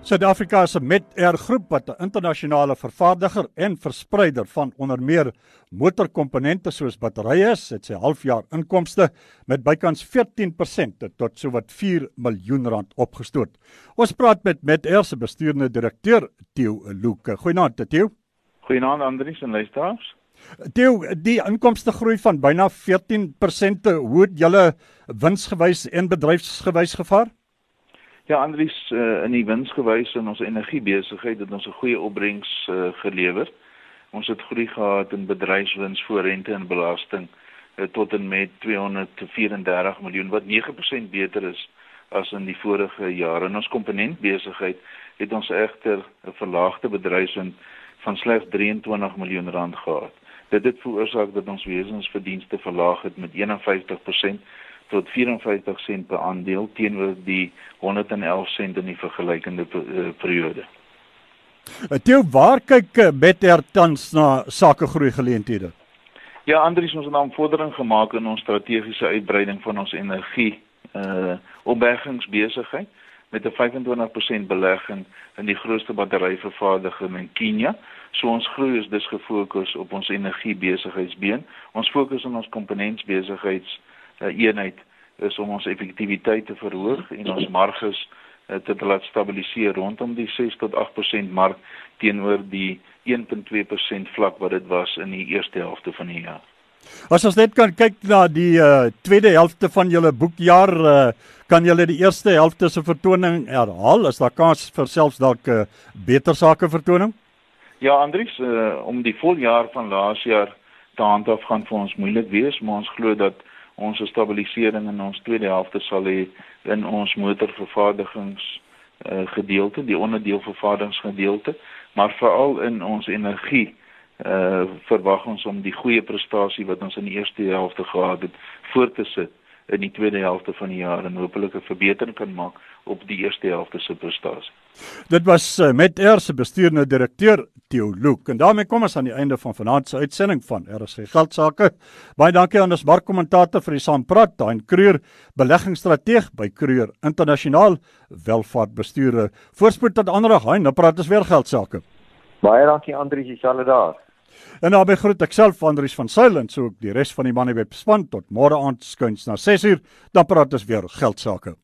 Suid-Afrika se Met-Air groep wat 'n internasionale vervaardiger en verspreider van onder meer motorkomponente soos batterye is, het sy halfjaar inkomste met bykans 14% tot sowat 4 miljoen rand opgestoot. Ons praat met Met-Air se bestuurende direkteur, Theo Luke. Goeienaand, Theo. Goeienaand Andries en luisteraars. Theo, die inkomste groei van byna 14%. Hoe het julle winsgewys en bedryfsgewys gevaar? Ja, Andries, uh, in die winsgewys in ons energiebesigheid het ons 'n goeie opbrengs uh, gelewer. Ons het groei gehad in bedryfswins voor rente en belasting uh, tot en met 234 miljoen wat 9% beter is as in die vorige jare. In ons komponentbesigheid het ons egter 'n verlaagde bedryfswin van slegs 23 miljoen rand gehad. Dit het veroorsaak dat ons wesensverdienste verlaag het met 51% tot 54 sent per aandeel teenoor die 111 sent in die vergelykende eh, periode. Theo, waar kyk Better tans na sakegroei geleenthede? Ja, Andries, ons het 'n vordering gemaak in ons strategiese uitbreiding van ons energie uh opbergingsbesigheid met 'n 25% belegging in die grootste batteryvervaardiger in Kenia. So ons groei is dus gefokus op ons energiebesigheidsbeen. Ons fokus op ons komponentsbesigheids uh, eenheid is om ons effektiwiteit te verhoog en ons marges uh, te laat stabiliseer rondom die 6 tot 8% mark teenoor die 1.2% vlak wat dit was in die eerste helfte van die jaar. As ons net kan kyk na die uh, tweede helfte van julle boekjaar, uh, kan julle die eerste helfte se vertoning herhaal? Is daar kans vir selfs dalk 'n uh, beter sake vertoning? Ja, Andries, uh, om die voljaar van laas jaar te handhaaf gaan vir ons moeilik wees, maar ons glo dat ons stabilisering in ons tweede helfte sal hê in ons motorvervaardigings uh, gedeelte, die onderdeelvervaardigingsgedeelte, maar veral in ons energie uh verwag ons om die goeie prestasie wat ons in die eerste helfte gehad het voort te sit in die tweede helfte van die jaar en hopelik 'n verbetering kan maak op die eerste helfte se prestasie. Dit was uh, met eerste bestuurende direkteur Theo Luke en daarmee kom ons aan die einde van vanaand se uitsending van RSG Geldsaake. Baie dankie aan ons markkommentator vir die saampraat, Dain Kreur, beleggingsstrateeg by Kreur Internasionaal, welvaartbestuurder. Voorspoed tot ander dag, hy nou praat ons weer geldsaake. Baie dankie Andrius, dieselfde daar. En daarby groet ek self Andrius van Silent, so ook die res van die manne web span tot môre aand skuins na 6uur, dan praat ons weer geldsaake.